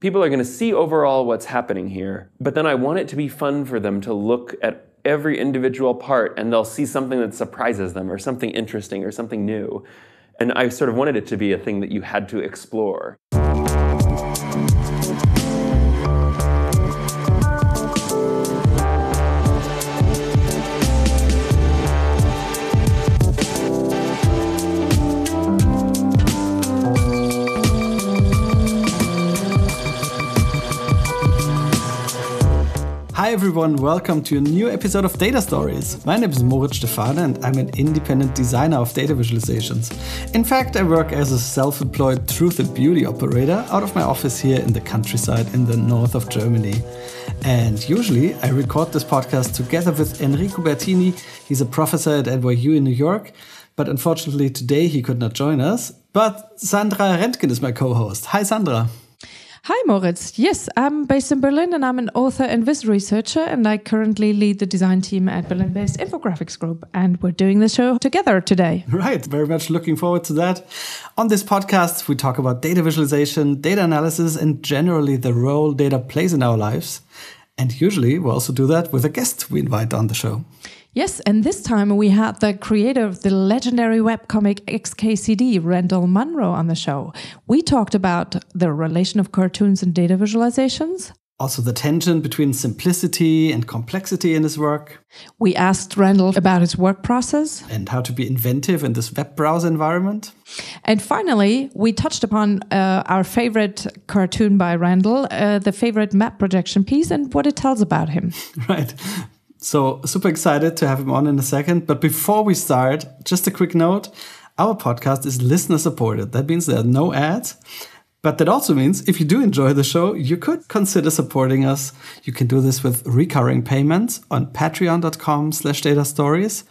people are going to see overall what's happening here, but then I want it to be fun for them to look at every individual part and they'll see something that surprises them or something interesting or something new. And I sort of wanted it to be a thing that you had to explore. Hi everyone, welcome to a new episode of Data Stories. My name is Moritz Stefaner and I'm an independent designer of data visualizations. In fact, I work as a self employed truth and beauty operator out of my office here in the countryside in the north of Germany. And usually I record this podcast together with Enrico Bertini. He's a professor at NYU in New York, but unfortunately today he could not join us. But Sandra Rendgen is my co host. Hi, Sandra. Hi, Moritz. Yes, I'm based in Berlin and I'm an author and viz researcher, and I currently lead the design team at Berlin based Infographics Group. And we're doing the show together today. Right. Very much looking forward to that. On this podcast, we talk about data visualization, data analysis, and generally the role data plays in our lives. And usually we also do that with a guest we invite on the show. Yes, and this time we had the creator of the legendary webcomic XKCD, Randall Munroe, on the show. We talked about the relation of cartoons and data visualizations. Also, the tension between simplicity and complexity in his work. We asked Randall about his work process and how to be inventive in this web browser environment. And finally, we touched upon uh, our favorite cartoon by Randall, uh, the favorite map projection piece, and what it tells about him. right. So, super excited to have him on in a second. But before we start, just a quick note our podcast is listener supported. That means there are no ads. But that also means if you do enjoy the show, you could consider supporting us. You can do this with recurring payments on patreon.com slash data stories,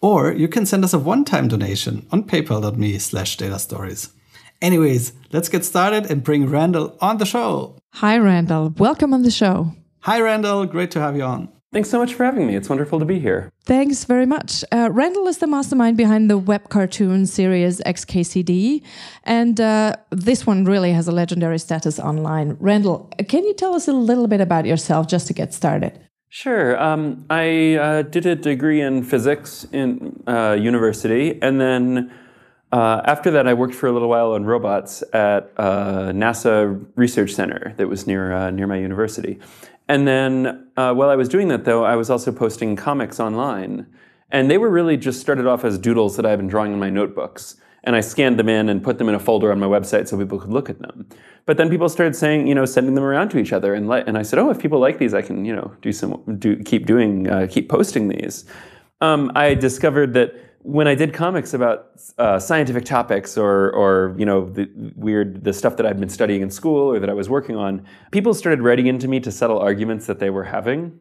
or you can send us a one-time donation on paypal.me slash data stories. Anyways, let's get started and bring Randall on the show. Hi, Randall. Welcome on the show. Hi, Randall. Great to have you on. Thanks so much for having me. It's wonderful to be here. Thanks very much. Uh, Randall is the mastermind behind the web cartoon series XKCD, and uh, this one really has a legendary status online. Randall, can you tell us a little bit about yourself just to get started? Sure. Um, I uh, did a degree in physics in uh, university, and then uh, after that, I worked for a little while on robots at uh, NASA Research Center that was near near my university. And then uh, while I was doing that, though, I was also posting comics online. And they were really just started off as doodles that I've been drawing in my notebooks. And I scanned them in and put them in a folder on my website so people could look at them. But then people started saying, you know, sending them around to each other. And, and I said, oh, if people like these, I can, you know, do some, do, keep doing, uh, keep posting these. Um, I discovered that when I did comics about uh, scientific topics or, or you know, the weird the stuff that I'd been studying in school or that I was working on, people started writing into me to settle arguments that they were having.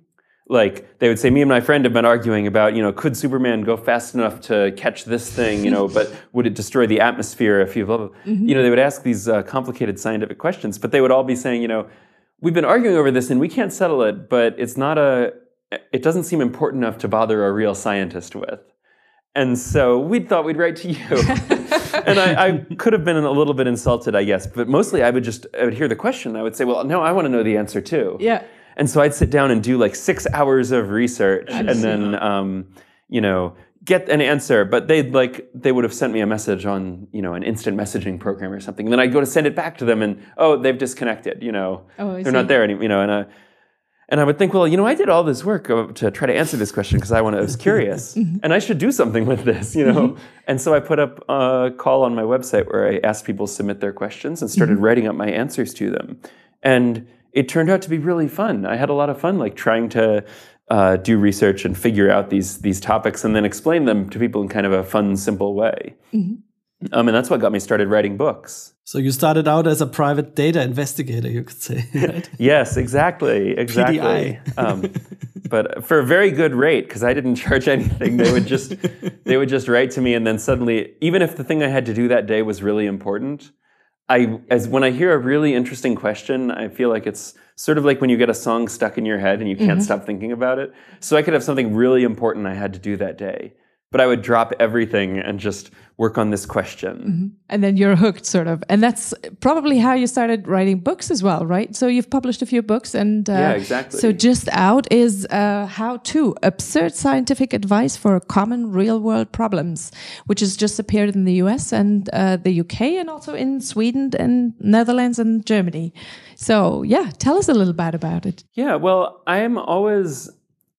Like they would say, me and my friend have been arguing about, you know, could Superman go fast enough to catch this thing, you know, but would it destroy the atmosphere if you, blah, blah. Mm-hmm. you know, they would ask these uh, complicated scientific questions, but they would all be saying, you know, we've been arguing over this and we can't settle it, but it's not a, it doesn't seem important enough to bother a real scientist with. And so we thought we'd write to you. and I, I, could have been a little bit insulted, I guess, but mostly I would just I would hear the question. I would say, well, no, I want to know the answer too. Yeah. And so I'd sit down and do like six hours of research and then, um, you know, get an answer. But they'd like, they would have sent me a message on, you know, an instant messaging program or something. And then I'd go to send it back to them and, oh, they've disconnected, you know, oh, they're see. not there anymore, you know, and uh, and I would think, well, you know, I did all this work to try to answer this question because I, I was curious, mm-hmm. and I should do something with this, you know. Mm-hmm. And so I put up a call on my website where I asked people to submit their questions and started mm-hmm. writing up my answers to them. And it turned out to be really fun. I had a lot of fun, like trying to uh, do research and figure out these these topics and then explain them to people in kind of a fun, simple way. Mm-hmm. Um, and that's what got me started writing books. So you started out as a private data investigator, you could say, right? yes, exactly, exactly. um, but for a very good rate, because I didn't charge anything. They would just they would just write to me, and then suddenly, even if the thing I had to do that day was really important, I as when I hear a really interesting question, I feel like it's sort of like when you get a song stuck in your head and you can't mm-hmm. stop thinking about it. So I could have something really important I had to do that day but I would drop everything and just work on this question. and then you're hooked sort of. And that's probably how you started writing books as well right? So you've published a few books and uh, Yeah, exactly. so just out is uh, how to. Absurd scientific advice for common real world problems which has just appeared in the us and uh, the uk and also in sweden and netherlands and germany. So yeah tell us a little bit about it. Yeah, well, I'm always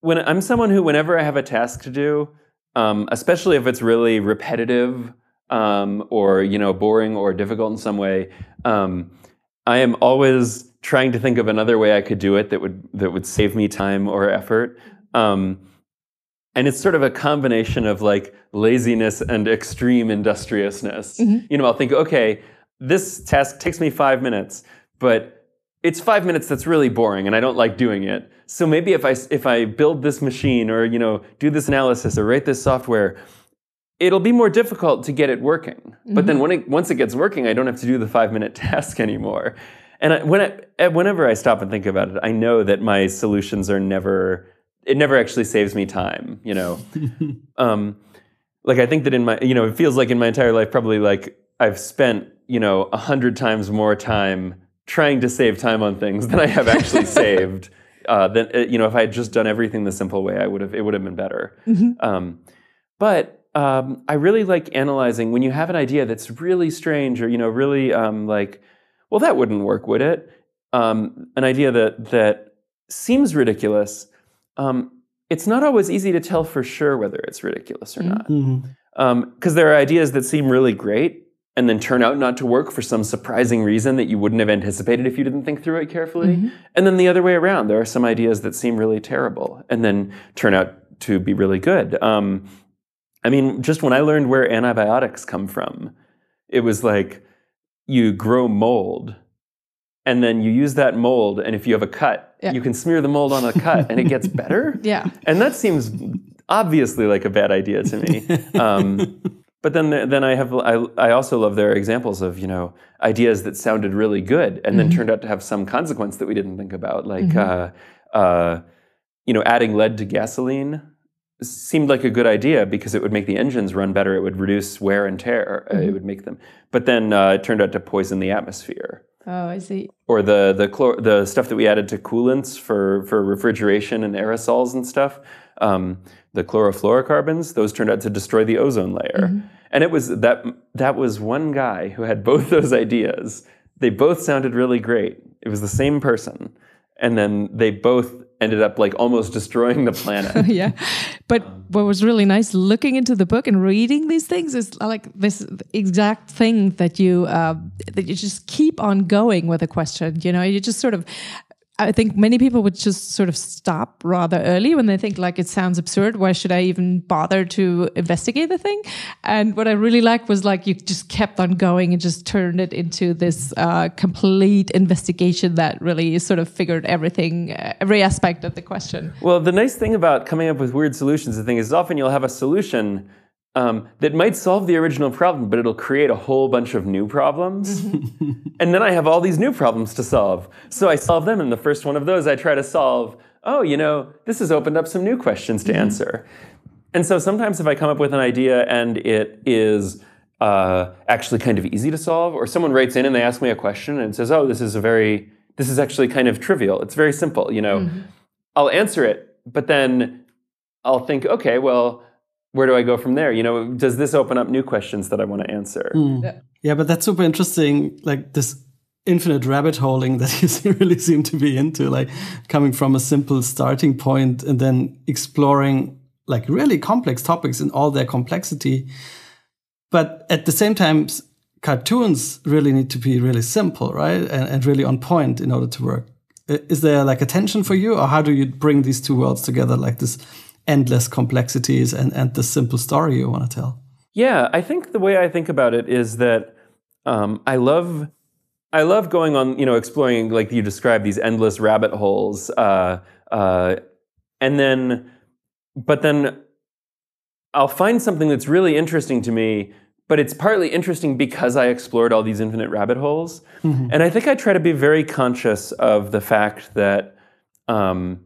when I'm someone who, whenever I have a task to do, um, especially if it's really repetitive um, or you know boring or difficult in some way, um, I am always trying to think of another way I could do it that would that would save me time or effort. Um, and it's sort of a combination of like laziness and extreme industriousness. You know, I'll think, okay, this task takes me five minutes, but it's five minutes that's really boring and I don't like doing it. So maybe if I if I build this machine or you know do this analysis or write this software, it'll be more difficult to get it working. But then when it, once it gets working, I don't have to do the five minute task anymore. And I, when I, whenever I stop and think about it, I know that my solutions are never. It never actually saves me time. You know, um, like I think that in my you know it feels like in my entire life probably like I've spent you know a hundred times more time trying to save time on things than I have actually saved. Uh, then uh, you know if I had just done everything the simple way, I would have it would have been better. Um, but um, I really like analyzing when you have an idea that's really strange or you know really um, like, well, that wouldn't work, would it? Um, an idea that that seems ridiculous. Um, it's not always easy to tell for sure whether it's ridiculous or not, because there are ideas that seem really great and then turn out not to work for some surprising reason that you wouldn't have anticipated if you didn't think through it carefully. And then the other way around, there are some ideas that seem really terrible and then turn out to be really good. Um, I mean, just when I learned where antibiotics come from, it was like you grow mold and then you use that mold, and if you have a cut, Yeah. you can smear the mold on a cut and it gets better. Yeah. And that seems obviously like a bad idea to me. Um, but then, then I have I, I also love there are examples of you know ideas that sounded really good and then turned out to have some consequence that we didn't think about, like uh, uh, you know adding lead to gasoline seemed like a good idea because it would make the engines run better. It would reduce wear and tear. Uh, it would make them. But then uh, it turned out to poison the atmosphere. oh i see Or the the chlor- the stuff that we added to coolants for for refrigeration and aerosols and stuff. Um, the chlorofluorocarbons, those turned out to destroy the ozone layer. And it was that that was one guy who had both those ideas. They both sounded really great. It was the same person. And then they both ended up like almost destroying the planet. yeah. But what was really nice looking into the book and reading these things is like this exact thing that you uh, that you just keep on going with a question. You know, you just sort of. I think many people would just sort of stop rather early when they think like it sounds absurd. Why should I even bother to investigate the thing? And what I really liked was like you just kept on going and just turned it into this uh, complete investigation that really sort of figured everything, uh, every aspect of the question. Well, the nice thing about coming up with weird solutions, the thing is, often you'll have a solution um, that might solve the original problem, but it'll create a whole bunch of new problems. and then I have all these new problems to solve. So I solve them, and the first one of those I try to solve. Oh, you know, this has opened up some new questions to answer. And so sometimes if I come up with an idea and it is uh, actually kind of easy to solve, or someone writes in and they ask me a question and says, "Oh, this is a very, this is actually kind of trivial. It's very simple," you know. I'll answer it, but then I'll think, okay, well, where do I go from there? You know, does this open up new questions that I want to answer? Hmm. Yeah, yeah, but that's super interesting. Like this infinite rabbit holing that you really seem to be into, like coming from a simple starting point and then exploring like really complex topics in all their complexity. But at the same time, cartoons really need to be really simple, right? And, and really on point in order to work. Is there like a tension for you, or how do you bring these two worlds together, like this endless complexities and, and the simple story you want to tell? Yeah, I think the way I think about it is that um, I love, I love going on, you know, exploring like you described these endless rabbit holes, uh, uh, and then, but then, I'll find something that's really interesting to me. But it's partly interesting because I explored all these infinite rabbit holes, and I think I try to be very conscious of the fact that. Um,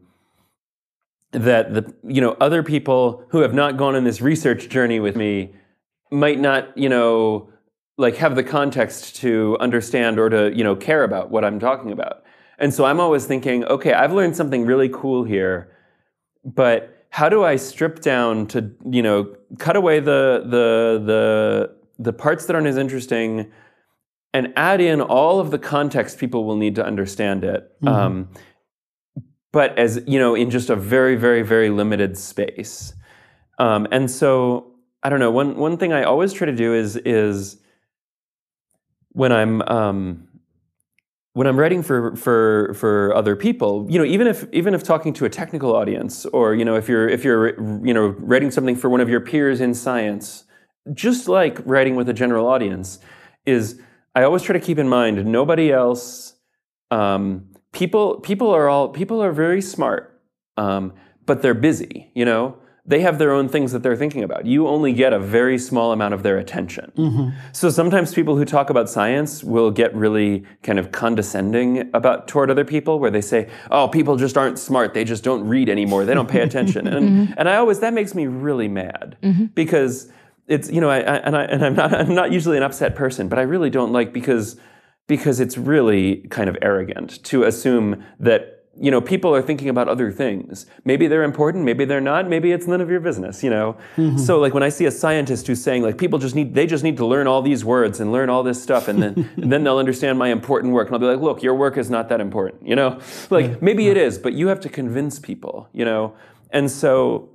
that the you know other people who have not gone on this research journey with me might not you know like have the context to understand or to you know care about what I'm talking about. And so I'm always thinking, okay, I've learned something really cool here, but how do I strip down to you know cut away the the the the parts that aren't as interesting and add in all of the context people will need to understand it. Mm-hmm. Um, but as you know, in just a very, very, very limited space. Um, and so I don't know. One one thing I always try to do is is when I'm um, when I'm writing for for for other people, you know, even if even if talking to a technical audience, or you know, if you're if you're you know writing something for one of your peers in science, just like writing with a general audience, is I always try to keep in mind nobody else. Um, people people are all people are very smart, um, but they're busy. You know, they have their own things that they're thinking about. You only get a very small amount of their attention. Mm-hmm. So sometimes people who talk about science will get really kind of condescending about toward other people, where they say, "Oh, people just aren't smart. They just don't read anymore. They don't pay attention." and mm-hmm. and I always that makes me really mad mm-hmm. because it's you know I, I, and I and I'm not I'm not usually an upset person, but I really don't like because because it's really kind of arrogant to assume that you know people are thinking about other things. Maybe they're important maybe they're not maybe it's none of your business you know? Mm-hmm. so like when i see a scientist who's saying like people just need they just need to learn all these words and learn all this stuff and then and then they'll understand my important work and i'll be like look your work is not that important you know? Like maybe it is but you have to convince people you know? And so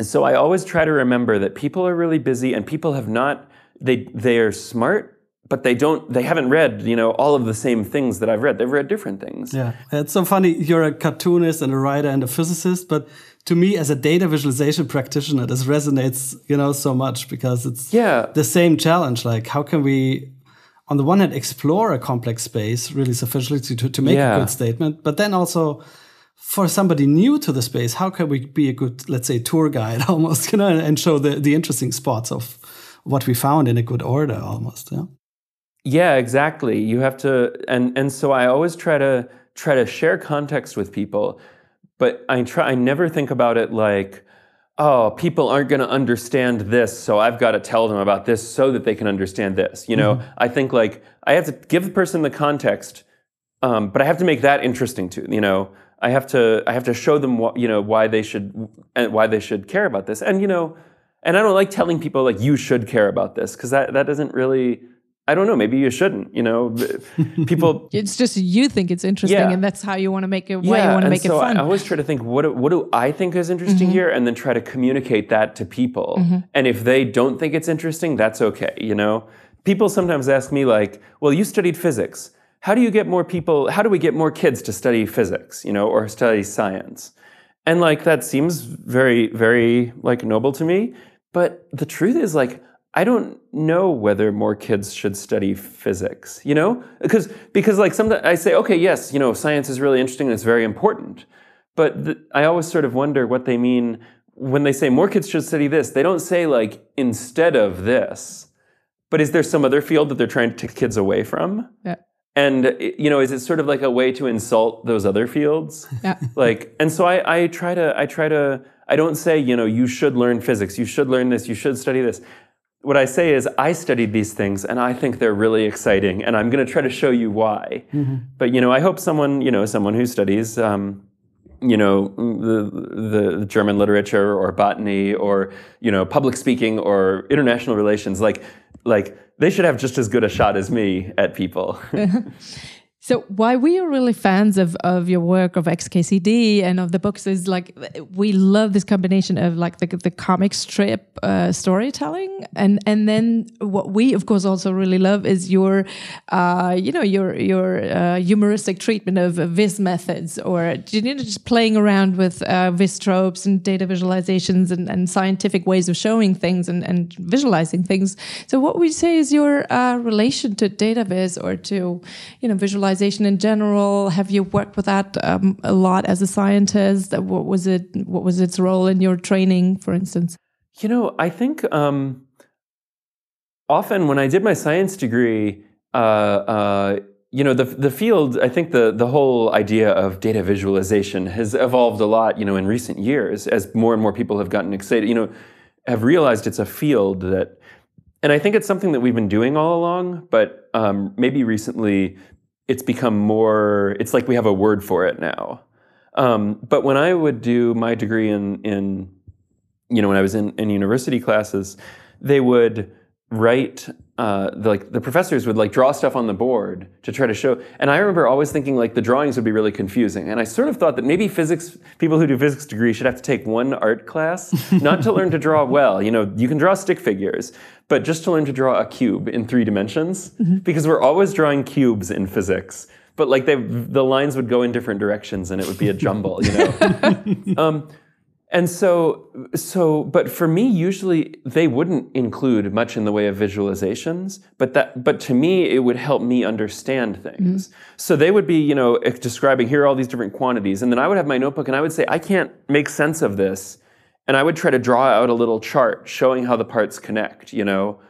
so i always try to remember that people are really busy and people have not they they are smart but they don't they haven't read you know all of the same things that i've read. They've read different things. Yeah. It's so funny you're a cartoonist and a writer and a physicist but to me as a data visualization practitioner this resonates you know so much because it's yeah. the same challenge. Like how can we on the one hand explore a complex space really sufficiently to, to make yeah. a good statement but then also for somebody new to the space how can we be a good let's say tour guide almost you know and show the, the interesting spots of what we found in a good order almost yeah yeah, exactly. You have to, and and so I always try to try to share context with people, but I try. I never think about it like, oh, people aren't going to understand this, so I've got to tell them about this so that they can understand this. You know, mm-hmm. I think like I have to give the person the context, um, but I have to make that interesting too. You know, I have to I have to show them what you know why they should and why they should care about this, and you know, and I don't like telling people like you should care about this because that that doesn't really I don't know. Maybe you shouldn't. You know, people. it's just you think it's interesting, yeah. and that's how you want to make it. Why yeah, you want to make so it fun. I always try to think what do, what do I think is interesting mm-hmm. here, and then try to communicate that to people. Mm-hmm. And if they don't think it's interesting, that's okay. You know, people sometimes ask me like, "Well, you studied physics. How do you get more people? How do we get more kids to study physics? You know, or study science?" And like that seems very very like noble to me. But the truth is like I don't know whether more kids should study physics, you know? Because, because like sometimes I say, okay, yes, you know, science is really interesting and it's very important. But the, I always sort of wonder what they mean when they say more kids should study this. They don't say like instead of this. But is there some other field that they're trying to take kids away from? Yeah. And eh, you know, is it sort of like a way to insult those other fields? Yeah. Like, and so I, I try to, I try to, I don't say, you know, you should learn physics, you should learn this, you should study this what I say is, I studied these things and I think they're really exciting, and I'm going to try to show you why. Mm-hmm. But you know, I hope someone, you know, someone who studies, um, you know, the, the German literature or botany or you know, public speaking or international relations, like like they should have just as good a shot as me at people. So why we are really fans of, of your work of XKCD and of the books is like we love this combination of like the, the comic strip uh, storytelling and and then what we of course also really love is your uh, you know your your uh, humoristic treatment of vis methods or you know just playing around with uh, Viz tropes and data visualizations and, and scientific ways of showing things and, and visualizing things. So what we say is your uh, relation to data viz or to you know visualizing in general? Have you worked with that um, a lot as a scientist? What was it? What was its role in your training, for instance? You know, I think um, often when I did my science degree, uh, uh, you know the the field i think the the whole idea of data visualization has evolved a lot you know in recent years as more and more people have gotten excited you know have realized it's a field that and i think it's something that we've been doing all along but um, maybe recently it's become more it's like we have a word for it now. Um, but when i would do my degree in in you know when i was in, in university classes they would write uh, the, like the professors would like draw stuff on the board to try to show and i remember always thinking like the drawings would be really confusing and i sort of thought that maybe physics people who do physics degree should have to take one art class not to learn to draw well you know you can draw stick figures but just to learn to draw a cube in three dimensions because we're always drawing cubes in physics but like they the lines would go in different directions and it would be a jumble you know? Um, and so, so, but for me, usually they wouldn't include much in the way of visualizations, but that, but to me, it would help me understand things. So they would be, you know, describing here are all these different quantities, and then I would have my notebook and I would say, I can't make sense of this, and I would try to draw out a little chart showing how the parts connect, you know,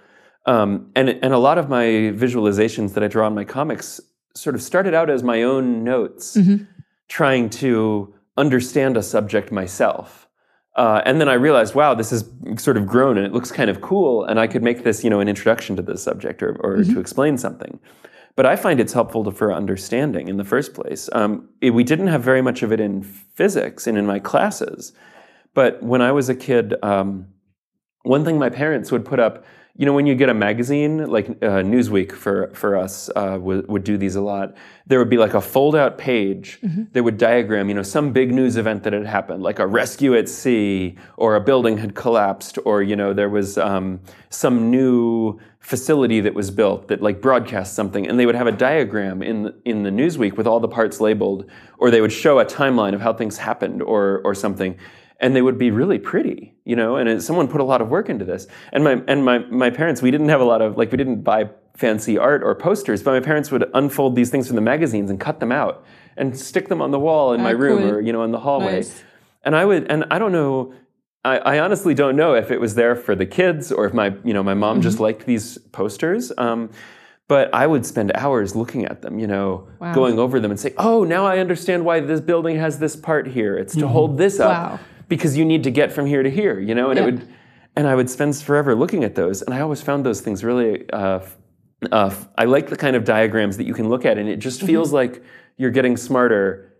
um, and and a lot of my visualizations that I draw in my comics sort of started out as my own notes, trying to understand a subject myself. Uh, and then I realized, wow, this has sort of grown and it looks kind of cool, and I could make this, you know, an introduction to this subject or, or to explain something. But I find it's helpful to, for understanding in the first place. Um, it- we didn't have very much of it in physics and in my classes, but when I was a kid, um, one thing my parents would put up you know when you get a magazine like uh, newsweek for, for us uh, would, would do these a lot there would be like a fold out page that would diagram you know some big news event that had happened like a rescue at sea or a building had collapsed or you know there was um, some new facility that was built that like broadcast something and they would have a diagram in the, in the newsweek with all the parts labeled or they would show a timeline of how things happened or or something and they would be really pretty, you know. And it, someone put a lot of work into this. And my and my my parents, we didn't have a lot of like we didn't buy fancy art or posters, but my parents would unfold these things from the magazines and cut them out and stick them on the wall in my room cool. or you know in the hallway. Nice. And I would and I don't know. I, I honestly don't know if it was there for the kids or if my you know my mom just liked these posters. Um, but I would spend hours looking at them, you know, Wow. going over them and say, "Oh, now I understand why this building has this part here. It's to hold this up Wow. Because you need to get from here to here, you know." And Yeah. it would, and I would spend forever looking at those, and I always found those things really. Uh, uh, I like the kind of diagrams that you can look at, and it just feels like you're getting smarter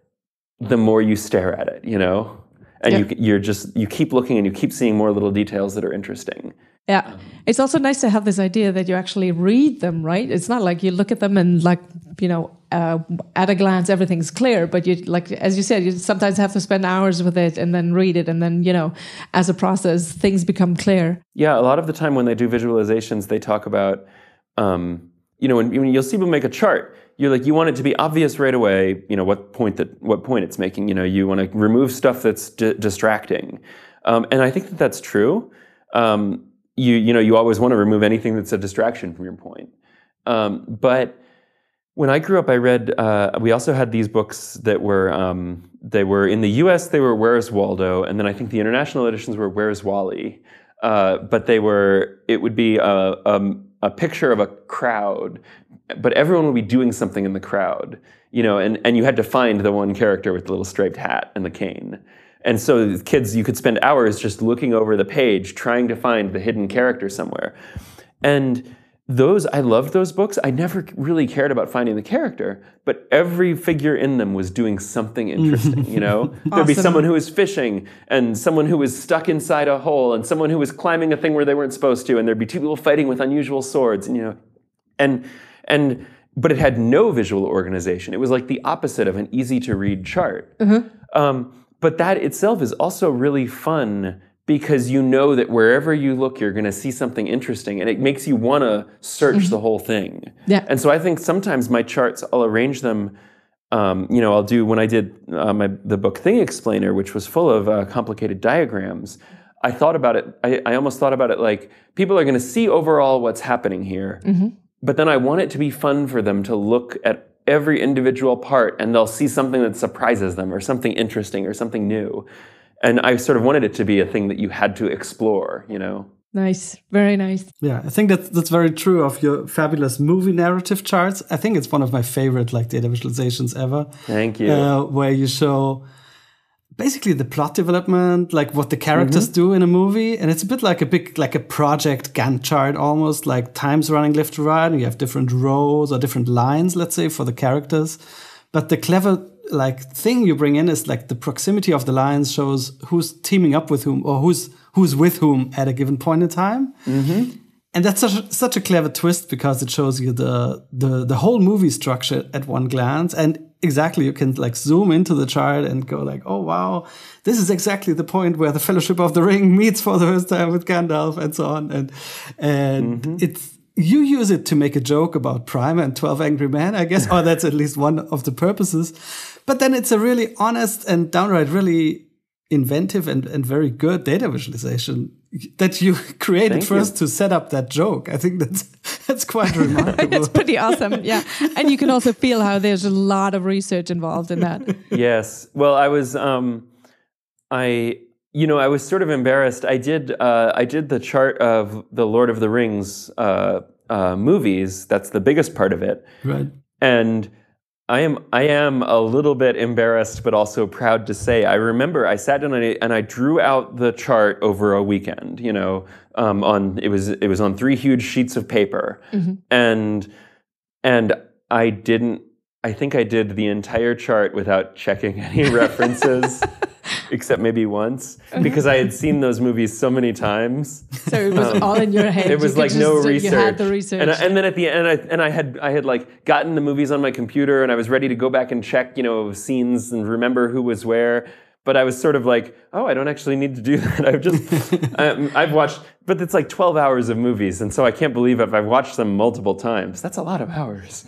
the more you stare at it, you know. And Yeah. you, you're just you keep looking and you keep seeing more little details that are interesting. Yeah. It's also nice to have this idea that you actually read them, right? It's not like you look at them and like, you know, uh, at a glance everything's clear, but you like as you said, you sometimes have to spend hours with it and then read it and then, you know, as a process things become clear. Yeah, a lot of the time when they do visualizations, they talk about, um, you know, when, when you'll see people make a chart, you're like, you want it to be obvious right away, you know, what point that what point it's making. You know, you want to remove stuff that's di- distracting, um, and I think that that's true. Um, you you know, you always want to remove anything that's a distraction from your point, um, but when I grew up, I read. Uh, we also had these books that were um, they were in the U.S. They were Where's Waldo, and then I think the international editions were Where's Wally. Uh, but they were. It would be a, a, a picture of a crowd, but everyone would be doing something in the crowd, you know, and, and you had to find the one character with the little striped hat and the cane. And so kids, you could spend hours just looking over the page, trying to find the hidden character somewhere. And those, I loved those books. I never really cared about finding the character, but every figure in them was doing something interesting, you know? There'd be someone who was fishing, and someone who was stuck inside a hole, and someone who was climbing a thing where they weren't supposed to, and there'd be two people fighting with unusual swords, and you know, and and but it had no visual organization. It was like the opposite of an easy to read chart. Um, but that itself is also really fun because you know that wherever you look, you're going to see something interesting, and it makes you want to search the whole thing. Yeah. And so I think sometimes my charts, I'll arrange them. Um, you know, I'll do when I did uh, my the book Thing Explainer, which was full of uh, complicated diagrams. I thought about it. I, I almost thought about it like people are going to see overall what's happening here, but then I want it to be fun for them to look at every individual part and they'll see something that surprises them or something interesting or something new. And I sort of wanted it to be a thing that you had to explore, you know? Nice, very nice. Yeah, I think that's that's very true of your fabulous movie narrative charts. I think it's one of my favorite like data visualizations ever. Thank you. Uh, where you show basically the plot development, like what the characters do in a movie, and it's a bit like a big like a project Gantt chart almost, like times running left to right, and you have different rows or different lines, let's say, for the characters. But the clever like thing you bring in is like the proximity of the lines shows who's teaming up with whom or who's who's with whom at a given point in time. Mm-hmm. And that's such a, such a clever twist because it shows you the, the the whole movie structure at one glance, and exactly you can like zoom into the chart and go like, oh wow, this is exactly the point where the Fellowship of the Ring meets for the first time with Gandalf and so on, and and mm-hmm. it's you use it to make a joke about Primer and Twelve Angry Men, I guess, or that's at least one of the purposes. But then it's a really honest and downright really inventive and, and very good data visualization that you created Thank first you. to set up that joke. I think that's that's quite remarkable. It's pretty awesome. Yeah. And you can also feel how there's a lot of research involved in that. yes. Well, I was, um, I, you know, I was sort of embarrassed. I did, uh, I did the chart of the Lord of the Rings uh, uh, movies. That's the biggest part of it, right. and I am, I am a little bit embarrassed, but also proud to say. I remember I sat down and I, and I drew out the chart over a weekend. You know, um, on it was it was on three huge sheets of paper, and and I didn't. I think I did the entire chart without checking any references, except maybe once, because I had seen those movies so many times. So it was all in your head. Um, It was could like no uh, research. You had the research. And, I, and then at the end, I, and I had I had like gotten the movies on my computer, and I was ready to go back and check, you know, scenes and remember who was where. But I was sort of like, oh, I don't actually need to do that. I've just, um, I've watched, but it's like 12 hours of movies, and so I can't believe if I've watched them multiple times. That's a lot of hours.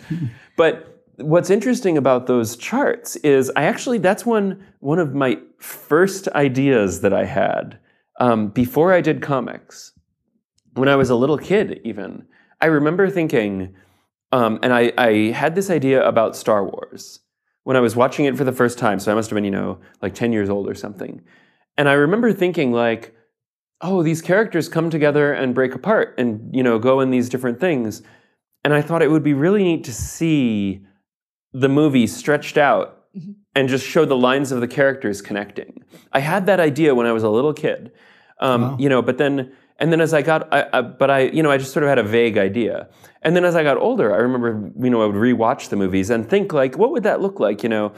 but what's interesting about those charts is I actually that's one one of my first ideas that I had um, before I did comics when I was a little kid, even, I remember thinking, um, and I, I had this idea about Star Wars when I was watching it for the first time. So I must have been, you know, like 10 years old or something. And I remember thinking, like, oh, these characters come together and break apart and, you know, go in these different things. And I thought it would be really neat to see the movie stretched out and just show the lines of the characters connecting. I had that idea when I was a little kid, um, you know, but then and then as I got, I, I, but I, you know, I just sort of had a vague idea. And then as I got older, I remember, you know, I would rewatch the movies and think like, what would that look like, you know?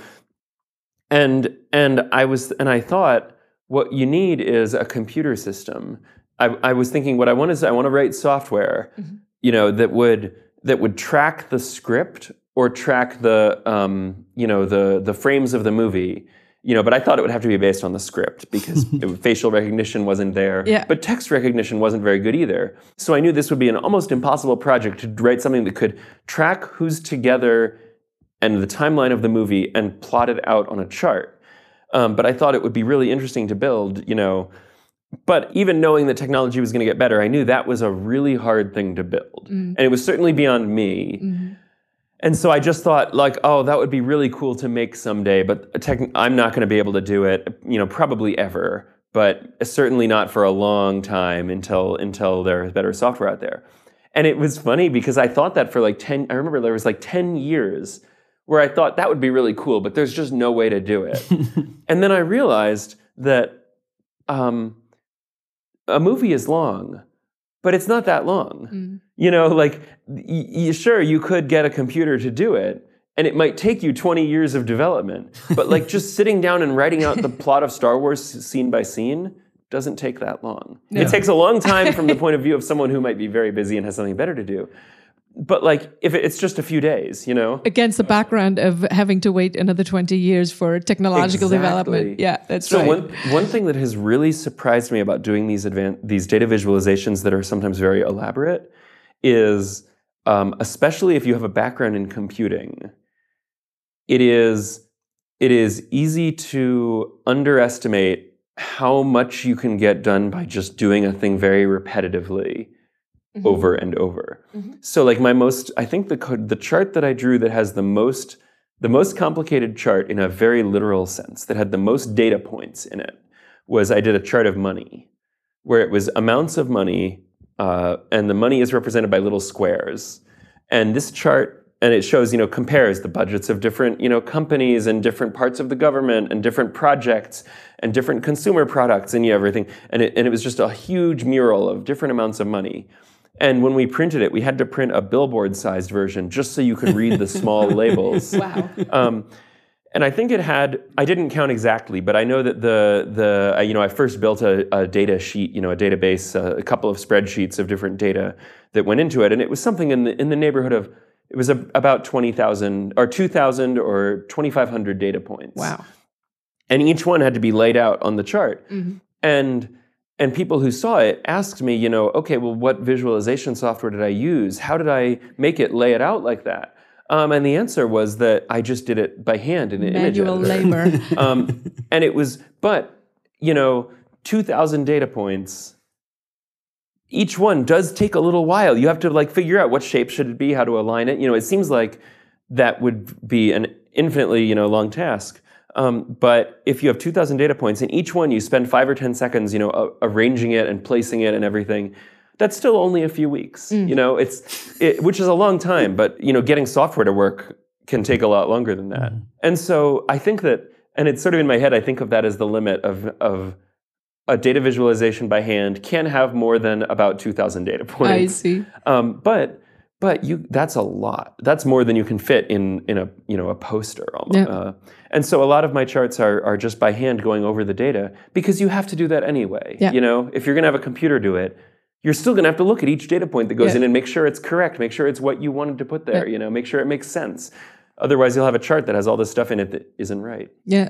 And and I was and I thought, what you need is a computer system. I, I was thinking, what I want is I want to write software, you know, that would that would track the script or track the um, you know the the frames of the movie you know but i thought it would have to be based on the script because it, facial recognition wasn't there Yeah. but text recognition wasn't very good either. So i knew this would be an almost impossible project to write something that could track who's together and the timeline of the movie and plot it out on a chart. Um, but i thought it would be really interesting to build you know but even knowing that technology was going to get better i knew that was a really hard thing to build. And it was certainly beyond me and so I just thought, like, oh, that would be really cool to make someday, but tech- I'm not going to be able to do it, you know, probably ever, but certainly not for a long time until until there's better software out there. And it was funny because I thought that for like 10, I remember there was like 10 years where I thought that would be really cool, but there's just no way to do it. and then I realized that um, a movie is long, but it's not that long. You know, like, y- y- sure, you could get a computer to do it, and it might take you 20 years of development, but like just sitting down and writing out the plot of Star Wars scene by scene doesn't take that long. It takes a long time from the point of view of someone who might be very busy and has something better to do. But like, if it's just a few days, you know? Against the background of having to wait another 20 years for technological development. Yeah, that's so right. one one thing that has really surprised me about doing these advan- these data visualizations that are sometimes very elaborate is, um, especially if you have a background in computing, it is it is easy to underestimate how much you can get done by just doing a thing very repetitively over and over. So like my most I think the co- the chart that I drew that has the most the most complicated chart in a very literal sense that had the most data points in it was I did a chart of money. where it was amounts of money, uh, and the money is represented by little squares. And this chart, and it shows, you know, compares the budgets of different, you know, companies and different parts of the government and different projects and different consumer products and you know, everything. And it, and it was just a huge mural of different amounts of money. And when we printed it, we had to print a billboard-sized version just so you could read the small labels. Wow. Um, and I think it had. I didn't count exactly, but I know that the the uh, you know I first built a, a data sheet, you know, a database, uh, a couple of spreadsheets of different data that went into it, and it was something in the in the neighborhood of it was a, about twenty thousand or two thousand or twenty five hundred data points. Wow. And each one had to be laid out on the chart, Mhm. and and people who saw it asked me, you know, okay, well, what visualization software did I use? How did I make it lay it out like that? Um, and the answer was that I just did it by hand in an image Manual editor. labor. Um, and it was, but you know, two thousand data points. Each one does take a little while. You have to like figure out what shape should it be, how to align it. You know, it seems like that would be an infinitely you know long task. Um, but if you have 2,000 data points and each one you spend five or 10 seconds, you know, arranging it and placing it and everything, that's still only a few weeks. You know, it's it, which is a long time. But you know, getting software to work can take a lot longer than that. And so I think that, and it's sort of in my head. I think of that as the limit of of a data visualization by hand can have more than about 2,000 data points. I see. Um, but but you that's a lot. That's more than you can fit in in a you know a poster almost. Yeah. Uh, and so a lot of my charts are are just by hand going over the data because you have to do that anyway. Yeah. You know, if you're going to have a computer do it, you're still going to have to look at each data point that goes Yeah. in and make sure it's correct, make sure it's what you wanted to put there, you know, make sure it makes sense. Otherwise, you'll have a chart that has all this stuff in it that isn't right. Yeah.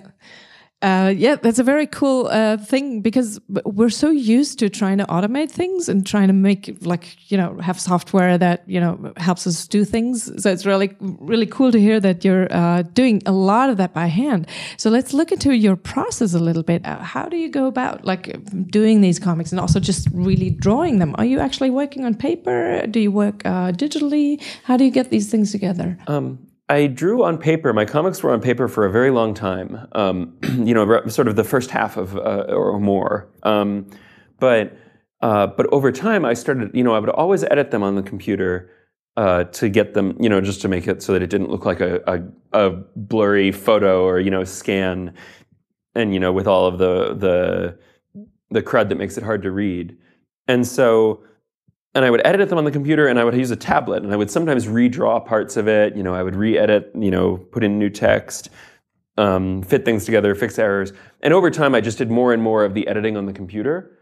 Uh, yeah, that's a very cool uh, thing because we're so used to trying to automate things and trying to make like you know have software that you know helps us do things. So it's really really cool to hear that you're uh, doing a lot of that by hand. So let's look into your process a little bit. Uh, how do you go about like doing these comics and also just really drawing them? Are you actually working on paper? Do you work uh, digitally? How do you get these things together? Um, I drew on paper. My comics were on paper for a very long time. Um, you know, sort of the first half of uh, or more. Um, but uh, but over time, I started. You know, I would always edit them on the computer uh, to get them. You know, just to make it so that it didn't look like a, a, a blurry photo or you know scan, and you know with all of the the the crud that makes it hard to read. And so and I would edit them on the computer and I would use a tablet and I would sometimes redraw parts of it. You know, I would re-edit, you know, put in new text, um, fit things together, fix errors. And over time, I just did more and more of the editing on the computer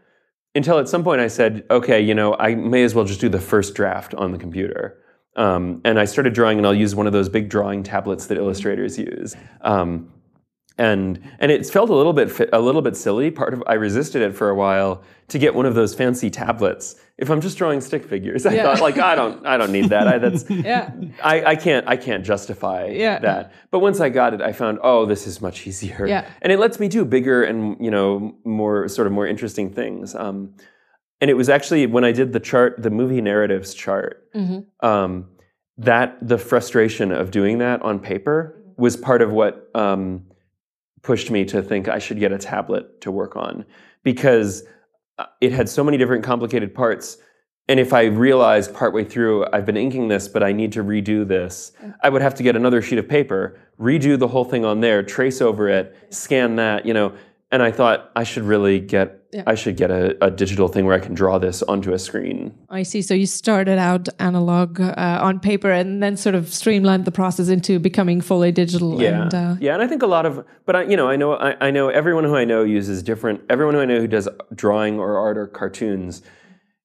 until at some point I said, okay, you know, I may as well just do the first draft on the computer. Um, and I started drawing, and I'll use one of those big drawing tablets that illustrators use. Um, and and it felt a little bit a little bit silly. Part of I resisted it for a while to get one of those fancy tablets. If I'm just drawing stick figures, I Yeah. thought like I don't I don't need that. I, that's Yeah. I, I can't I can't justify Yeah. that. But once I got it, I found oh this is much easier. Yeah. And it lets me do bigger and you know more sort of more interesting things. Um, and it was actually when I did the chart, the movie narratives chart, um, that the frustration of doing that on paper was part of what um, pushed me to think I should get a tablet to work on because uh, it had so many different complicated parts. And if I realized partway through I've been inking this, but I need to redo this, I would have to get another sheet of paper, redo the whole thing on there, trace over it, scan that, you know. And I thought I should really get Yeah. I should get a, a digital thing where I can draw this onto a screen. I see. So you started out analog uh, on paper and then sort of streamlined the process into becoming fully digital. Yeah, And, uh, yeah, and I think a lot of, but I, you know, I know, I, I know everyone who I know uses different. Everyone who I know who does drawing or art or cartoons,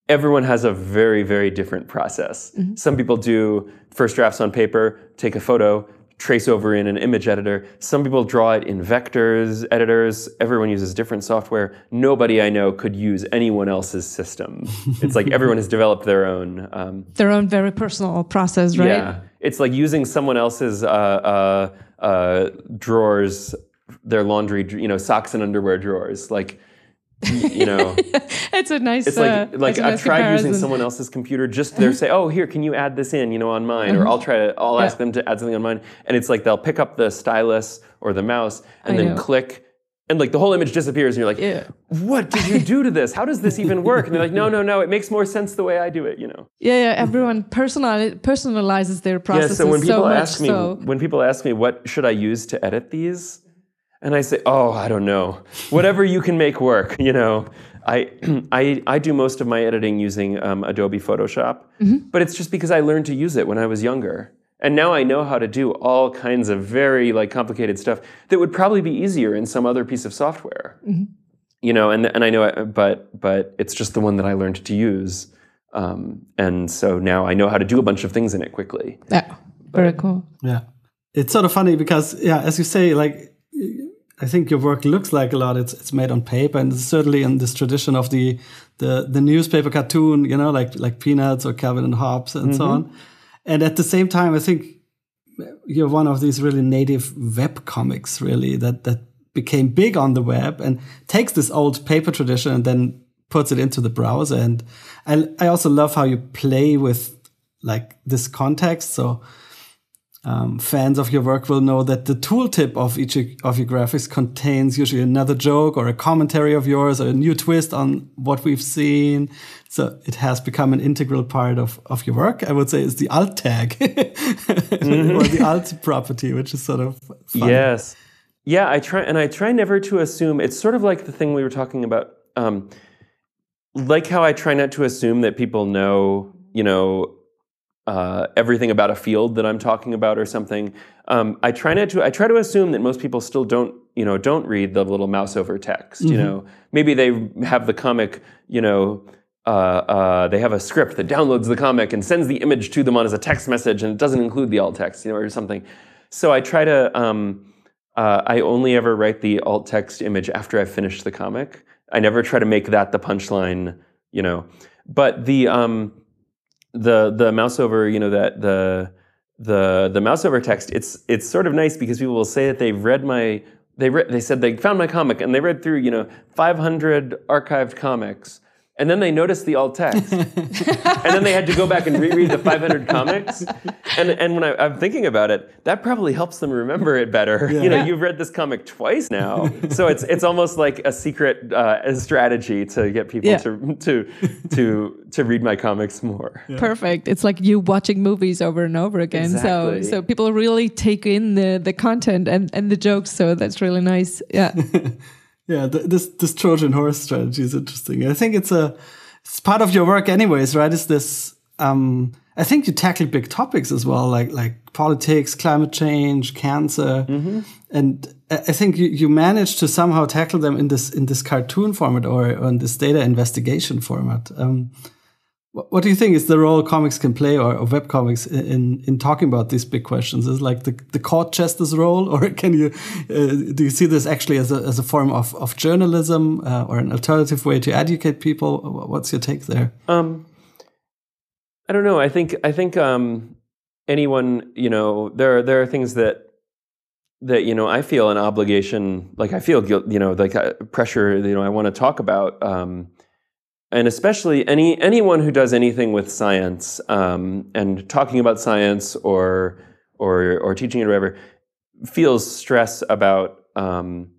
everyone has a very, very different process. Mm-hmm. Some people do first drafts on paper, take a photo, trace over in an image editor. Some people draw it in vectors editors. Everyone uses different software. Nobody I know could use anyone else's system. it's like everyone has developed their own. Um, their own very personal process, right? yeah, it's like using someone else's uh, uh, uh, drawers, their laundry, you know, socks and underwear drawers. Like, you know, It's a nice. it's like uh, like I've nice tried using comparison. Uh-huh. someone else's computer just to say, oh, here, can you add this in, you know, on mine, or I'll try to, I'll ask Yeah. them to add something on mine, and it's like they'll pick up the stylus or the mouse and I then know. click. and like the whole image disappears and you're like Yeah. what did you do to this how does this even work and they're like no no no it makes more sense the way i do it you know Yeah, yeah. Everyone personali- personalizes their yeah processes so when people much ask me so. when people ask me what should i use to edit these and i say oh i don't know whatever you can make work you know I, I, I do most of my editing using um, Adobe Photoshop, but it's just because I learned to use it when I was younger. And now I know how to do all kinds of very like complicated stuff that would probably be easier in some other piece of software. You know, and and I know, it, but but it's just the one that I learned to use, um, and so now I know how to do a bunch of things in it quickly. Yeah, very cool. Yeah. It's sort of funny because, yeah, as you say, like, I think your work looks like a lot. It's it's made on paper, and it's certainly in this tradition of the the the newspaper cartoon, you know, like like Peanuts or Calvin and Hobbes and so on. Mm-hmm. And at the same time, I think you're one of these really native web comics, really that that became big on the web and takes this old paper tradition and then puts it into the browser. And I I also love how you play with like this context. So um, fans of your work will know that the tooltip of each of your graphics contains usually another joke or a commentary of yours or a new twist on what we've seen. So it has become an integral part of, of your work. I would say is the alt tag or the alt property, which is sort of fun. Yes. Yeah, I try and I try never to assume it's sort of like the thing we were talking about um, like how I try not to assume that people know, you know, uh, everything about a field that I'm talking about or something. Um, I try not to. I try to assume that most people still don't, you know, don't read the little mouse over text. You know, maybe they have the comic, you know. Uh, uh, they have a script that downloads the comic and sends the image to them on as a text message, and it doesn't include the alt text, you know, or something. So I try to. Um, uh, I only ever write the alt text image after I've finished the comic. I never try to make that the punchline, you know. But the um, the the mouse over, you know, that the the the mouse over text, it's it's sort of nice because people will say that they've read my they read, they said they found my comic and they read through you know 500 archived comics and then they noticed the alt text and then they had to go back and reread the 500 comics and and when I, I'm thinking about it that probably helps them remember it better you know you've read this comic twice now so it's it's almost like a secret uh, strategy to get people Yeah. to to to to read my comics more Perfect. It's like you watching movies over and over again. Exactly. So so people really take in the the content and and the jokes. So that's really nice. Yeah. Yeah, th- this this Trojan horse strategy is interesting. I think it's a it's part of your work, anyways, right? Is this? Um, I think you tackle big topics as well, like like politics, climate change, cancer, and I I think you, you managed to somehow tackle them in this in this cartoon format or, or in this data investigation format. Um, what, do you think is the role comics can play or, or web comics in, in in talking about these big questions? Is like the the court jester's role, or can you uh, do you see this actually as a as a form of of journalism uh, or an alternative way to educate people? What's your take there? Um, I don't know. I think I think um, anyone you know there are, there are things that that you know I feel an obligation like I feel guilt you know like uh, pressure you know I want to talk about um, and especially any anyone who does anything with science um, and talking about science or or or teaching it or whatever feels stress about um,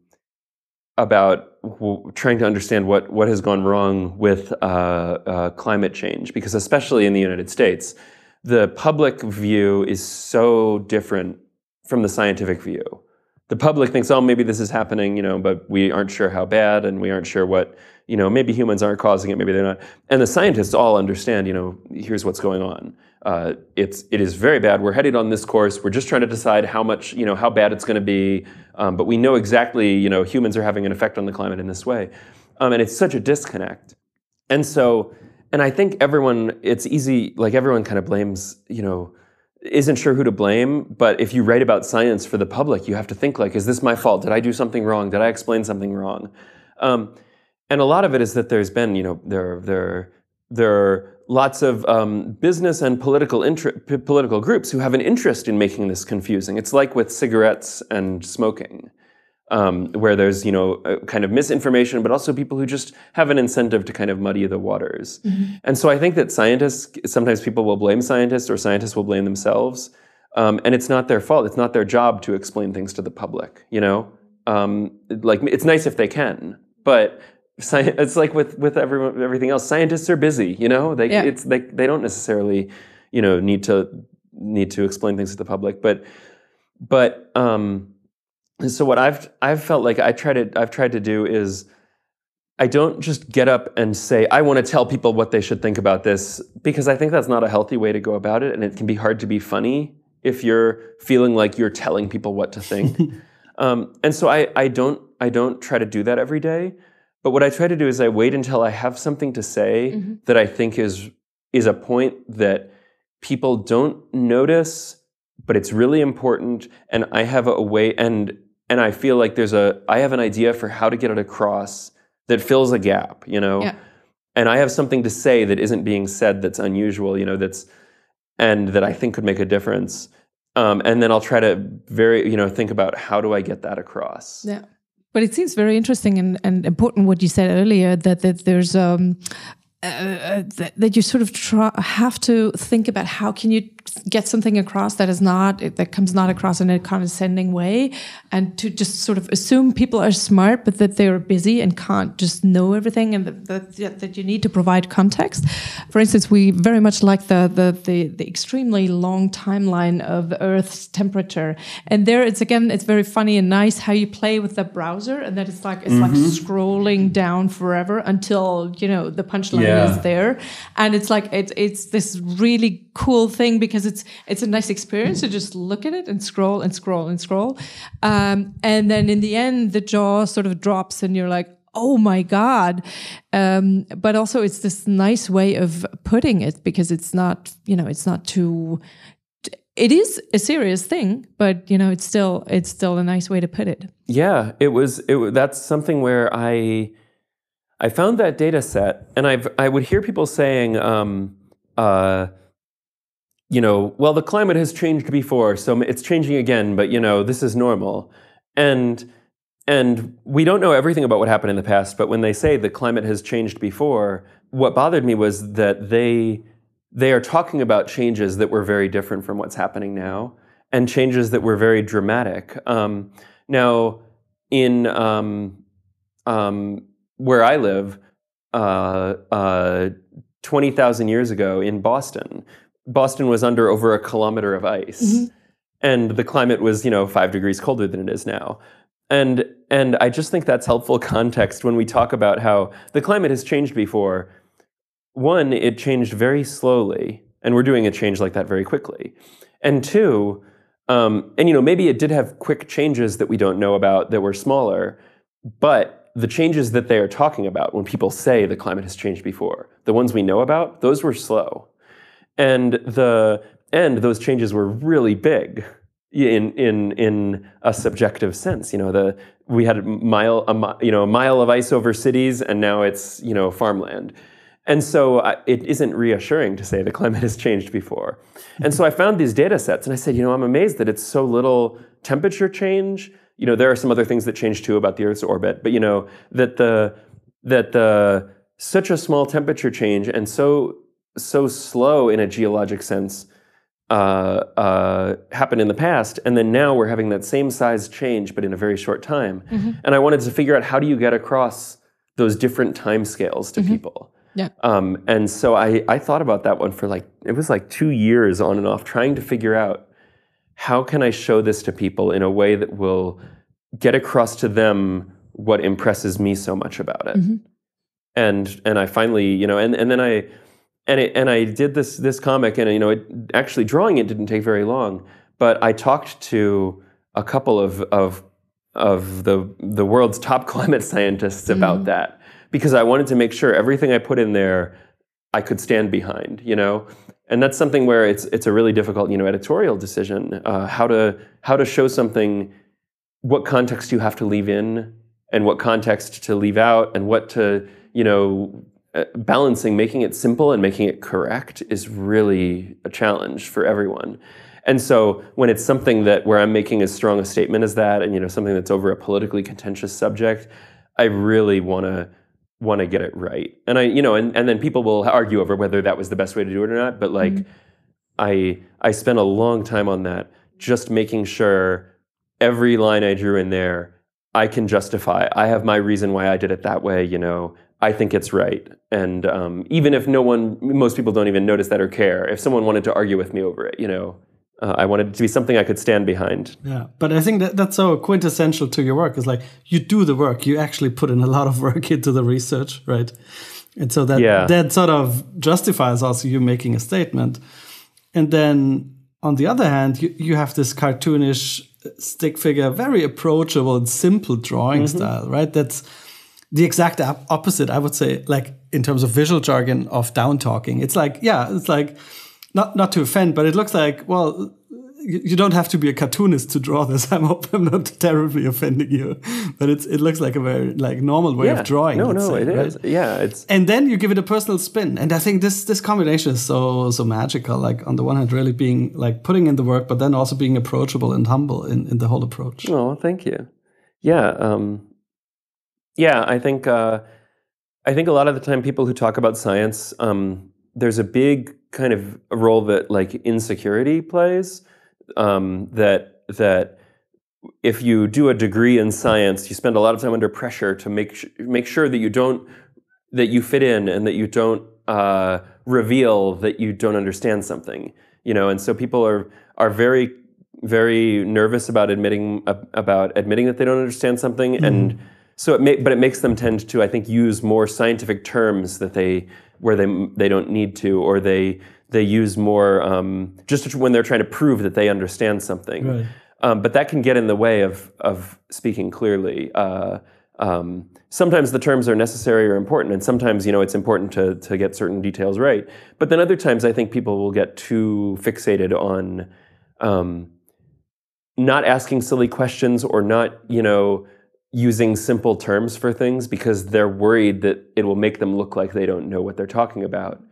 about w- trying to understand what what has gone wrong with uh, uh, climate change, because especially in the United States, the public view is so different from the scientific view. The public thinks, oh, maybe this is happening, you know, but we aren't sure how bad, and we aren't sure what, you know, maybe humans aren't causing it, maybe they're not. And the scientists all understand, you know, here's what's going on. Uh, it's it is very bad. We're headed on this course. We're just trying to decide how much, you know, how bad it's going to be. Um, but we know exactly, you know, humans are having an effect on the climate in this way, um, and it's such a disconnect. And so, and I think everyone, it's easy, like everyone kind of blames, you know, isn't sure who to blame. But if you write about science for the public, you have to think like, is this my fault? Did I do something wrong? Did I explain something wrong? Um, and a lot of it is that there's been, you know, there, there, there are lots of um, business and political inter- p- political groups who have an interest in making this confusing. It's like with cigarettes and smoking um, where there's you know kind of misinformation, but also people who just have an incentive to kind of muddy the waters. And so I think that scientists sometimes people will blame scientists or scientists will blame themselves, um, and it's not their fault. It's not their job to explain things to the public. You know. Um, like it's nice if they can, but it's like with with everyone, everything else. Scientists are busy, you know. They Yeah. it's they they don't necessarily, you know, need to need to explain things to the public, but but um, so what I've I've felt like I try to I've tried to do is I don't just get up and say I want to tell people what they should think about this because I think that's not a healthy way to go about it and it can be hard to be funny if you're feeling like you're telling people what to think. um, and so I I don't I don't try to do that every day. But what I try to do is I wait until I have something to say that I think is is a point that people don't notice, but it's really important. And I have a way and and I feel like there's a I have an idea for how to get it across that fills a gap, you know? Yeah. And I have something to say that isn't being said that's unusual, you know, that's and that I think could make a difference. Um, and then I'll try to very, you know, think about how do I get that across. Yeah. But it seems very interesting and, and important what you said earlier that, that there's um uh, that, that you sort of try, have to think about how can you get something across that is not that comes not across in a condescending way and to just sort of assume people are smart but that they're busy and can't just know everything and that, that, that you need to provide context. For instance we very much like the, the the the extremely long timeline of earth's temperature. And there it's again it's very funny and nice how you play with the browser and that it's like it's like mm-hmm. scrolling down forever until you know the punchline Yeah. is there. And it's like it's it's this really cool thing because it's it's a nice experience to just look at it and scroll and scroll and scroll um, and then in the end the jaw sort of drops and you're like oh my god um, but also it's this nice way of putting it because it's not you know it's not too it is a serious thing but you know it's still it's still a nice way to put it Yeah, it was. It that's something where I I found that data set, and I've I would hear people saying, um, uh, you know, well, the climate has changed before, so it's changing again, but you know, this is normal, and and we don't know everything about what happened in the past. But when they say the climate has changed before, what bothered me was that they they are talking about changes that were very different from what's happening now, and changes that were very dramatic. Um, now, in um, um, where I live, uh, uh, 20,000 years ago in Boston, Boston was under over a kilometer of ice. And the climate was, you know, five degrees colder than it is now. And, and I just think that's helpful context when we talk about how the climate has changed before. One, it changed very slowly, and we're doing a change like that very quickly. And two, um, and you know, maybe it did have quick changes that we don't know about that were smaller, but the changes that they are talking about when people say the climate has changed before, the ones we know about, those were slow. And the and those changes were really big in in in a subjective sense. You know, the we had a mile a you know a mile of ice over cities, and now it's you know farmland. And so I, it isn't reassuring to say the climate has changed before. And so I found these data sets and I said, you know, I'm amazed that it's so little temperature change. You know, there are some other things that change too about the Earth's orbit, but you know, that the that the such a small temperature change and so so slow in a geologic sense uh, uh, happened in the past, and then now we're having that same size change, but in a very short time. And I wanted to figure out how do you get across those different time scales to people. Yeah. Um, and so I, I thought about that one for like it was like two years on and off, trying to figure out how can I show this to people in a way that will get across to them what impresses me so much about it. And and I finally, you know, and, and then I and it, and I did this this comic, and you know, it, actually drawing it didn't take very long. But I talked to a couple of of of the the world's top climate scientists about that because I wanted to make sure everything I put in there I could stand behind, you know, and that's something where it's it's a really difficult, you know, editorial decision uh, how to how to show something, what context you have to leave in, and what context to leave out, and what to you know Uh, balancing making it simple and making it correct is really a challenge for everyone. And so when it's something that where I'm making as strong a statement as that, and you know something that's over a politically contentious subject, I really want to want to get it right. And I, you know, and, and then people will argue over whether that was the best way to do it or not. But like, mm-hmm. I I spent a long time on that, just making sure every line I drew in there I can justify. I have my reason why I did it that way. You know, I think it's right. And um, even if no one, most people don't even notice that or care. If someone wanted to argue with me over it, you know, uh, I wanted it to be something I could stand behind. Yeah, but I think that that's so quintessential to your work. Is like you do the work. You actually put in a lot of work into the research, right? And so that Yeah. that sort of justifies also you making a statement. And then on the other hand, you, you have this cartoonish stick figure, very approachable and simple drawing Mm-hmm. style, right? That's the exact op- opposite, I would say, like in terms of visual jargon of down talking. It's like, yeah, it's like not not to offend, but it looks like, well, you, you don't have to be a cartoonist to draw this. I'm hope I'm not terribly offending you, but it's it looks like a very like normal way of drawing. No, no, say, it right? is. Yeah, it's And then you give it a personal spin, and I think this this combination is so so magical. Like on the one hand, really being like putting in the work, but then also being approachable and humble in, in the whole approach. Oh, thank you. Yeah, um, yeah. I think uh, I think a lot of the time people who talk about science, um, there's a big kind of role that like insecurity plays. Um, that that if you do a degree in science, you spend a lot of time under pressure to make sh- make sure that you don't that you fit in and that you don't uh, reveal that you don't understand something. You know, and so people are are very very nervous about admitting uh, about admitting that they don't understand something and so it may, but it makes them tend to I think use more scientific terms that they where they they don't need to or they they use more um, just when they're trying to prove that they understand something Right. um, but that can get in the way of of speaking clearly. Uh, um, sometimes the terms are necessary or important, and sometimes you know it's important to to get certain details right. But then other times, I think people will get too fixated on um, not asking silly questions or not you know using simple terms for things because they're worried that it will make them look like they don't know what they're talking about.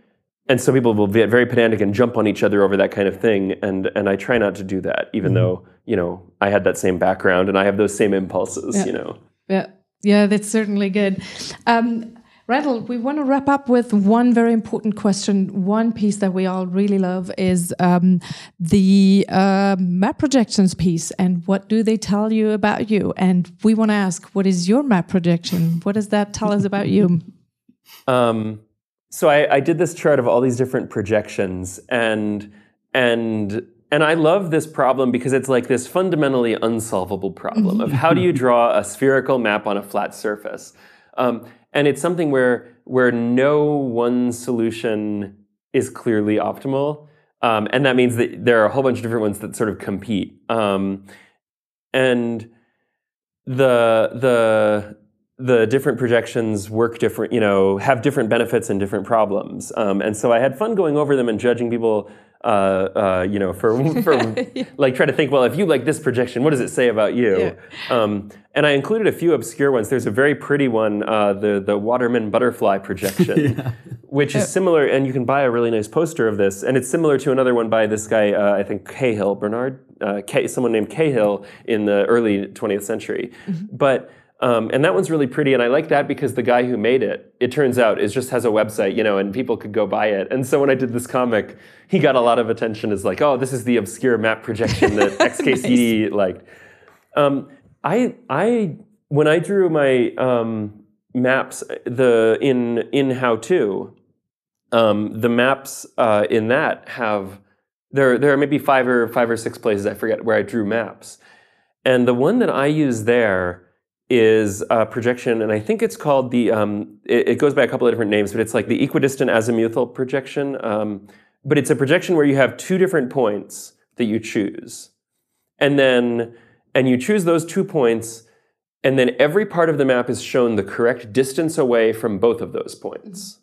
And so people will get very pedantic and jump on each other over that kind of thing. And and I try not to do that, even though you know I had that same background and I have those same impulses. Yeah. You know. Yeah, yeah, that's certainly good. Um, Randall, we want to wrap up with one very important question. One piece that we all really love is um, the uh, map projections piece, and what do they tell you about you? And we want to ask, what is your map projection? What does that tell us about you? Um, so I, I did this chart of all these different projections, and and and I love this problem because it's like this fundamentally unsolvable problem of how do you draw a spherical map on a flat surface, um, and it's something where where no one solution is clearly optimal, um, and that means that there are a whole bunch of different ones that sort of compete, um, and the the the different projections work different, you know, have different benefits and different problems. Um, and so I had fun going over them and judging people, uh, uh, you know, for, for like try to think, well, if you like this projection, what does it say about you? Um, and I included a few obscure ones. There's a very pretty one, uh, the the Waterman butterfly projection, which is similar, and you can buy a really nice poster of this, and it's similar to another one by this guy, uh, I think Cahill, Bernard, uh, someone named Cahill in the early 20th century, but. Um, and that one's really pretty, and I like that because the guy who made it, it turns out, is just has a website, you know, and people could go buy it. And so when I did this comic, he got a lot of attention as like, oh, this is the obscure map projection that XKCD liked. Um, I, I, when I drew my um, maps, the in in how to, um, the maps uh, in that have there there are maybe five or five or six places I forget where I drew maps, and the one that I use there is a projection, and I think it's called the. Um, it, it goes by a couple of different names, but it's like the equidistant azimuthal projection. Um, but it's a projection where you have two different points that you choose, and then and you choose those two points, and then every part of the map is shown the correct distance away from both of those points.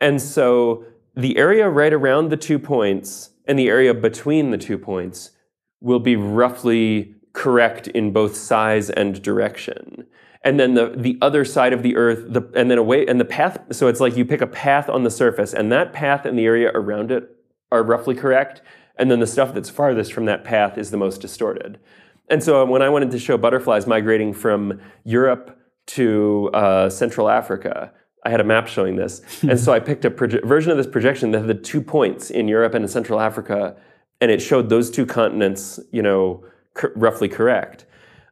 And so the area right around the two points and the area between the two points will be roughly correct in both size and direction. And then the, the other side of the earth, the, and then away, and the path, so it's like you pick a path on the surface, and that path and the area around it are roughly correct. And then the stuff that's farthest from that path is the most distorted. And so when I wanted to show butterflies migrating from Europe to uh, Central Africa, I had a map showing this. and so I picked a proje- version of this projection that had the two points in Europe and in Central Africa, and it showed those two continents, you know, roughly correct.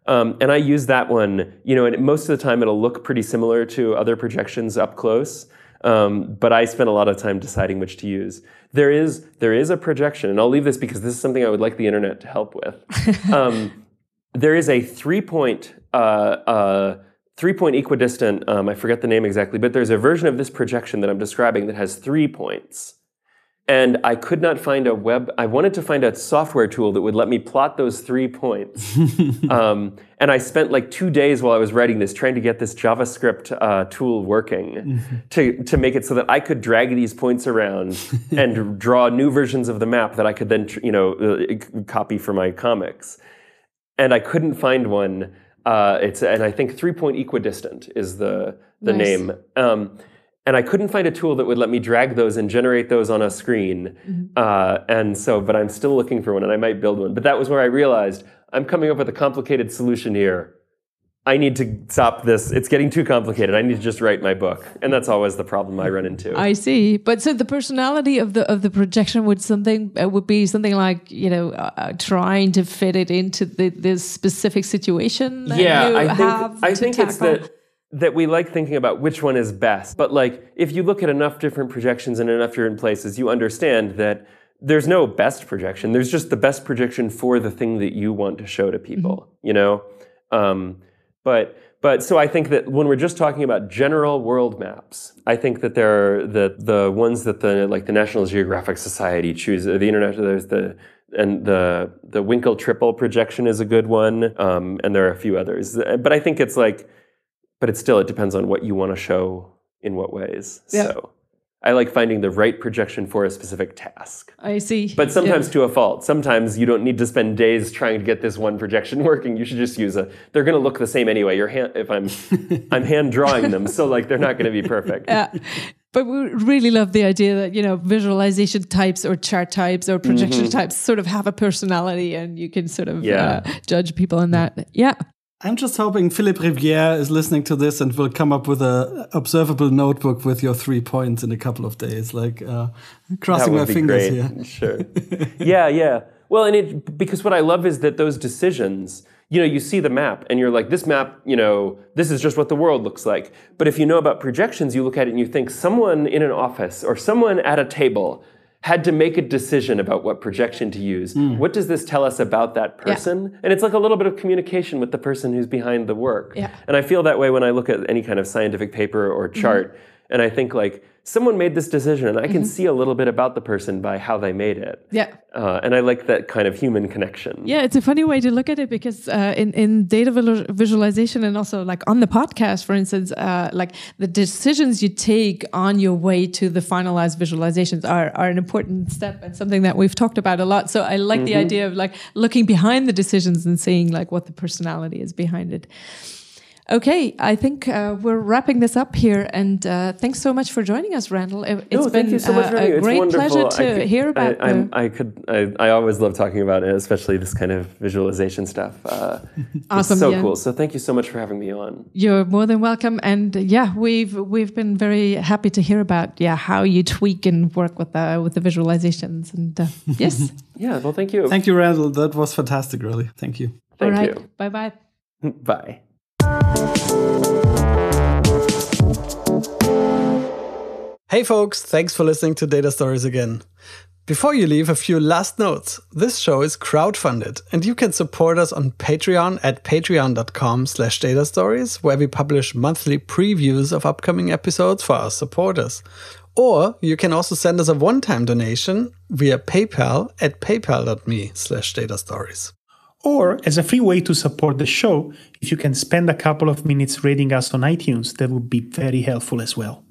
Um, and I use that one, you know, and most of the time it'll look pretty similar to other projections up close. Um, but I spent a lot of time deciding which to use. There is there is a projection, and I'll leave this because this is something I would like the internet to help with. um, there is a three point uh, uh, three point equidistant. Um, I forget the name exactly, but there's a version of this projection that I'm describing that has three points. And I could not find a web. I wanted to find a software tool that would let me plot those three points. um, and I spent like two days while I was writing this trying to get this JavaScript uh, tool working mm-hmm. to, to make it so that I could drag these points around and draw new versions of the map that I could then, you know, uh, copy for my comics. And I couldn't find one. Uh, it's and I think three point equidistant is the the nice. name. Um, and I couldn't find a tool that would let me drag those and generate those on a screen. Mm-hmm. Uh, and so, but I'm still looking for one, and I might build one. But that was where I realized I'm coming up with a complicated solution here. I need to stop this. It's getting too complicated. I need to just write my book, and that's always the problem I run into. I see. But so the personality of the of the projection would something uh, would be something like you know uh, trying to fit it into the this specific situation. yeah, I think I think tackle. it's that that we like thinking about which one is best. But like if you look at enough different projections and enough different places, you understand that there's no best projection. There's just the best projection for the thing that you want to show to people, mm-hmm. you know? Um, but but so I think that when we're just talking about general world maps, I think that there are the the ones that the like the National Geographic Society chooses. The international there's the and the the Winkel tripel projection is a good one, um, and there are a few others. But I think it's like but it still it depends on what you want to show in what ways. Yeah. So I like finding the right projection for a specific task. I see. But sometimes yeah. to a fault. Sometimes you don't need to spend days trying to get this one projection working. You should just use a. They're going to look the same anyway. Your hand, if I'm, I'm hand drawing them, so like they're not going to be perfect. Yeah. But we really love the idea that you know visualization types or chart types or projection mm-hmm. types sort of have a personality, and you can sort of yeah. uh, judge people in that. Yeah. I'm just hoping Philippe Rivière is listening to this and will come up with a observable notebook with your three points in a couple of days. Like uh, crossing my fingers great. here. Sure. yeah, yeah. Well, and it because what I love is that those decisions. You know, you see the map and you're like, this map, you know, this is just what the world looks like. But if you know about projections, you look at it and you think someone in an office or someone at a table had to make a decision about what projection to use. Mm. What does this tell us about that person? Yeah. And it's like a little bit of communication with the person who's behind the work. Yeah. And I feel that way when I look at any kind of scientific paper or chart. Mm-hmm. And I think like someone made this decision and I can mm-hmm. see a little bit about the person by how they made it. Yeah. Uh, and I like that kind of human connection. Yeah, it's a funny way to look at it because uh, in, in data visualization and also like on the podcast, for instance, uh, like the decisions you take on your way to the finalized visualizations are, are an important step and something that we've talked about a lot. So I like mm-hmm. the idea of like looking behind the decisions and seeing like what the personality is behind it. Okay, I think uh, we're wrapping this up here, and uh, thanks so much for joining us, Randall. It's no, been so uh, a great pleasure to could, hear about. I, the... I could. I, I, always love talking about it, especially this kind of visualization stuff. Uh, awesome, so yeah. cool. So thank you so much for having me on. You're more than welcome, and yeah, we've we've been very happy to hear about yeah how you tweak and work with the with the visualizations, and uh, yes, yeah. Well, thank you. Thank you, Randall. That was fantastic. Really, thank you. Thank All right. you. Bye bye. Bye. Hey folks, thanks for listening to Data Stories again. Before you leave, a few last notes. This show is crowdfunded, and you can support us on Patreon at patreon.com slash datastories, where we publish monthly previews of upcoming episodes for our supporters. Or you can also send us a one-time donation via PayPal at paypal.me slash datastories. Or as a free way to support the show, if you can spend a couple of minutes rating us on iTunes, that would be very helpful as well.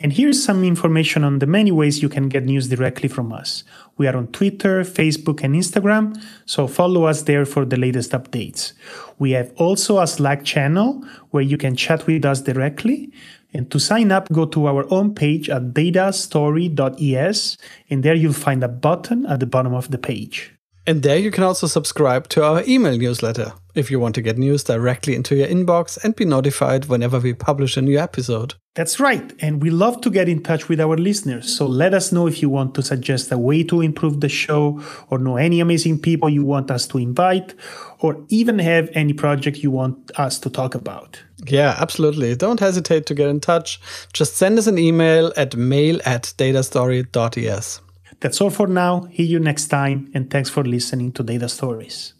And here's some information on the many ways you can get news directly from us. We are on Twitter, Facebook, and Instagram, so follow us there for the latest updates. We have also a Slack channel where you can chat with us directly. And to sign up, go to our own page at datastory.es, and there you'll find a button at the bottom of the page. And there you can also subscribe to our email newsletter if you want to get news directly into your inbox and be notified whenever we publish a new episode. That's right, and we love to get in touch with our listeners. So let us know if you want to suggest a way to improve the show, or know any amazing people you want us to invite, or even have any project you want us to talk about. Yeah, absolutely. Don't hesitate to get in touch. Just send us an email at mail at datastory.es. That's all for now. See you next time, and thanks for listening to Data Stories.